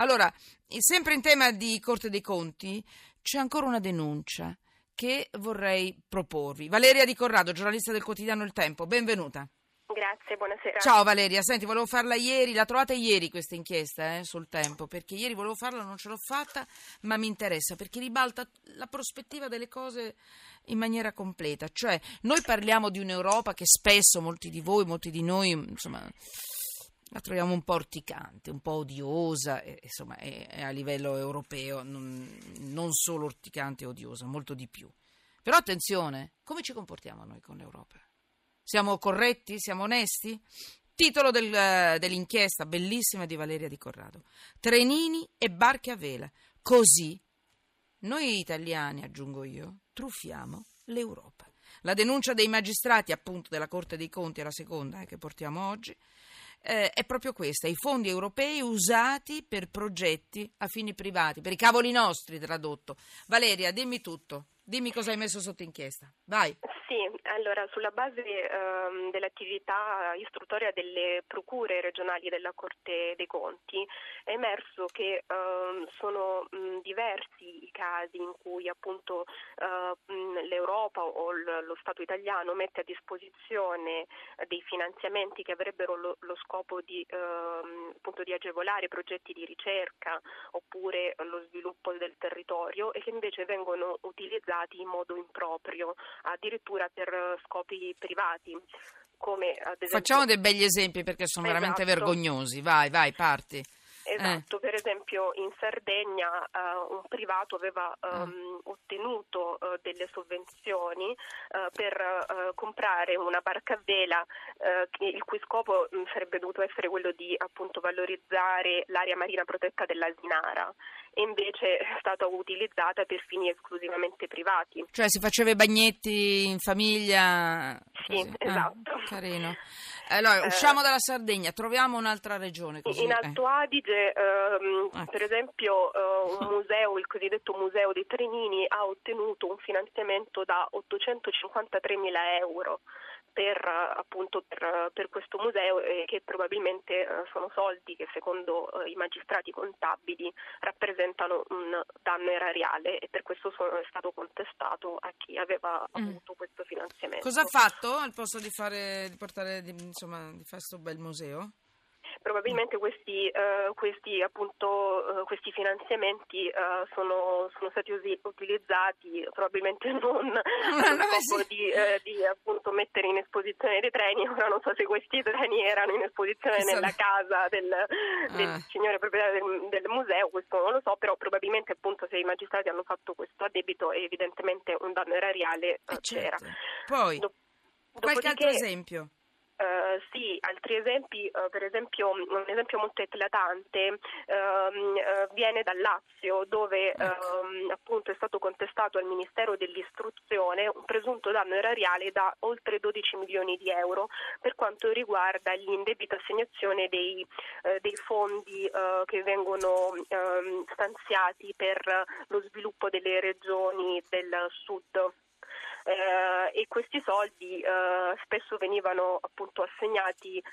Allora, sempre in tema di Corte dei Conti, c'è ancora una denuncia che vorrei proporvi. Valeria Di Corrado, giornalista del quotidiano Il Tempo, benvenuta. Grazie, buonasera. Ciao Valeria, senti, volevo farla ieri, la trovate ieri questa inchiesta eh, sul tempo, perché ieri volevo farla, non ce l'ho fatta, ma mi interessa perché ribalta la prospettiva delle cose in maniera completa. Cioè, noi parliamo di un'Europa che spesso molti di voi, molti di noi, insomma, la troviamo un po' orticante, un po' odiosa, e, insomma, è, è a livello europeo non, non solo orticante e odiosa, molto di più. Però attenzione, come ci comportiamo noi con l'Europa? Siamo corretti? Siamo onesti? Titolo del, dell'inchiesta bellissima di Valeria Di Corrado. Trenini e barche a vela. Così noi italiani, aggiungo io, truffiamo l'Europa. La denuncia dei magistrati, appunto, della Corte dei Conti, è la seconda eh, che portiamo oggi, eh, è proprio questa, i fondi europei usati per progetti a fini privati, per i cavoli nostri tradotto. Valeria, dimmi tutto, dimmi cosa hai messo sotto inchiesta. Vai. Sì, allora sulla base ehm, dell'attività istruttoria delle procure regionali della Corte dei Conti è emerso che ehm, sono mh, diversi i casi in cui appunto eh, l'Europa o l- lo Stato italiano mette a disposizione dei finanziamenti che avrebbero lo, lo scopo di, ehm, appunto di agevolare progetti di ricerca oppure lo sviluppo del territorio e che invece vengono utilizzati in modo improprio, addirittura addirittura per scopi privati. Esempio... Facciamo dei begli esempi perché sono esatto. veramente vergognosi. Vai, vai, parti. Esatto, eh. per esempio in Sardegna uh, un privato aveva um, uh. ottenuto uh, delle sovvenzioni per comprare una barca a vela il cui scopo mh, sarebbe dovuto essere quello di appunto valorizzare l'area marina protetta dell'Asinara e invece è stata utilizzata per fini esclusivamente privati. Cioè si faceva i bagnetti in famiglia? Sì, così. Ah, esatto. Ah, carino. Allora, usciamo eh, dalla Sardegna, troviamo un'altra regione. Così. In Alto Adige, ehm, ah. per esempio, eh, un museo, il cosiddetto Museo dei Trenini, ha ottenuto un finanziamento da 853 mila euro per, appunto, per, per questo museo e che probabilmente eh, sono soldi che secondo eh, i magistrati contabili rappresentano un danno erariale e per questo sono, è stato contestato a chi aveva mm. avuto questo finanziamento. Cosa ha fatto al posto di, fare, di portare di, insomma, di fare questo bel museo? probabilmente questi, eh, questi, appunto, eh, questi finanziamenti eh, sono, sono, stati usi- utilizzati probabilmente non allo scopo di, eh, di appunto, mettere in esposizione dei treni, ora non so se questi treni erano in esposizione nella casa del, del ah. signore proprietario del, del, museo, questo non lo so, però probabilmente appunto se i magistrati hanno fatto questo addebito evidentemente un danno erariale eh, c'era. Certo. Poi, Do- qualche altro esempio? Uh, sì, altri esempi, uh, per esempio un esempio molto eclatante uh, viene dal Lazio dove ecco. Ehm, appunto è stato contestato al Ministero dell'Istruzione un presunto danno erariale da oltre 12 milioni di euro per quanto riguarda l'indebita assegnazione dei, eh, dei fondi che vengono ehm, stanziati per lo sviluppo delle regioni del sud eh, e questi soldi eh, spesso venivano appunto assegnati eh,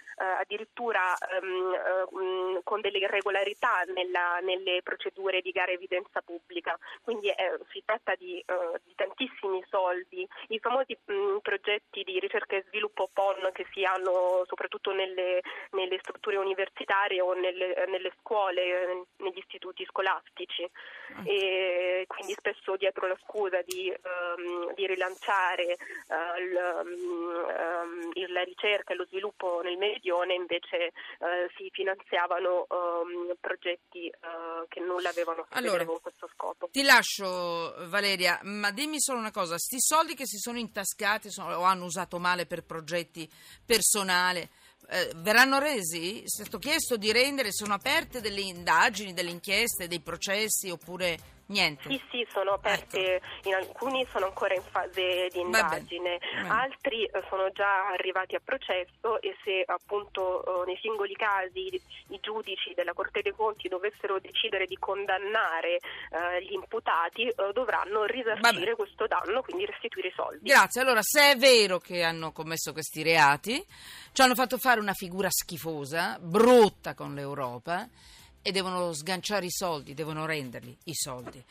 addirittura ehm, ehm, con delle irregolarità nella, nelle procedure di gara evidenza pubblica, quindi eh, si tratta di, eh, di, tantissimi soldi. I famosi mh, progetti di ricerca e sviluppo PON che si hanno soprattutto nelle, nelle strutture universitarie o nelle, nelle scuole, negli istituti scolastici ah. e quindi spesso dietro la scusa di, um, di rilanciare lanciare uh, l, um, la ricerca e lo sviluppo nel meridione invece uh, si finanziavano um, progetti uh, che nulla avevano a che allora, con questo scopo. Ti lascio Valeria, ma dimmi solo una cosa, sti soldi che si sono intascati sono, o hanno usato male per progetti personali eh, verranno resi? È stato chiesto di rendere, sono aperte delle indagini, delle inchieste, dei processi oppure Niente. Sì, sì, sono aperte, ecco. in alcuni sono ancora in fase di indagine, altri eh, sono già arrivati a processo e se appunto eh, nei singoli casi i giudici della Corte dei Conti dovessero decidere di condannare eh, gli imputati eh, dovranno risarcire questo danno, quindi restituire i soldi. Grazie, allora se è vero che hanno commesso questi reati, ci hanno fatto fare una figura schifosa, brutta con l'Europa e devono sganciare i soldi, devono renderli i soldi.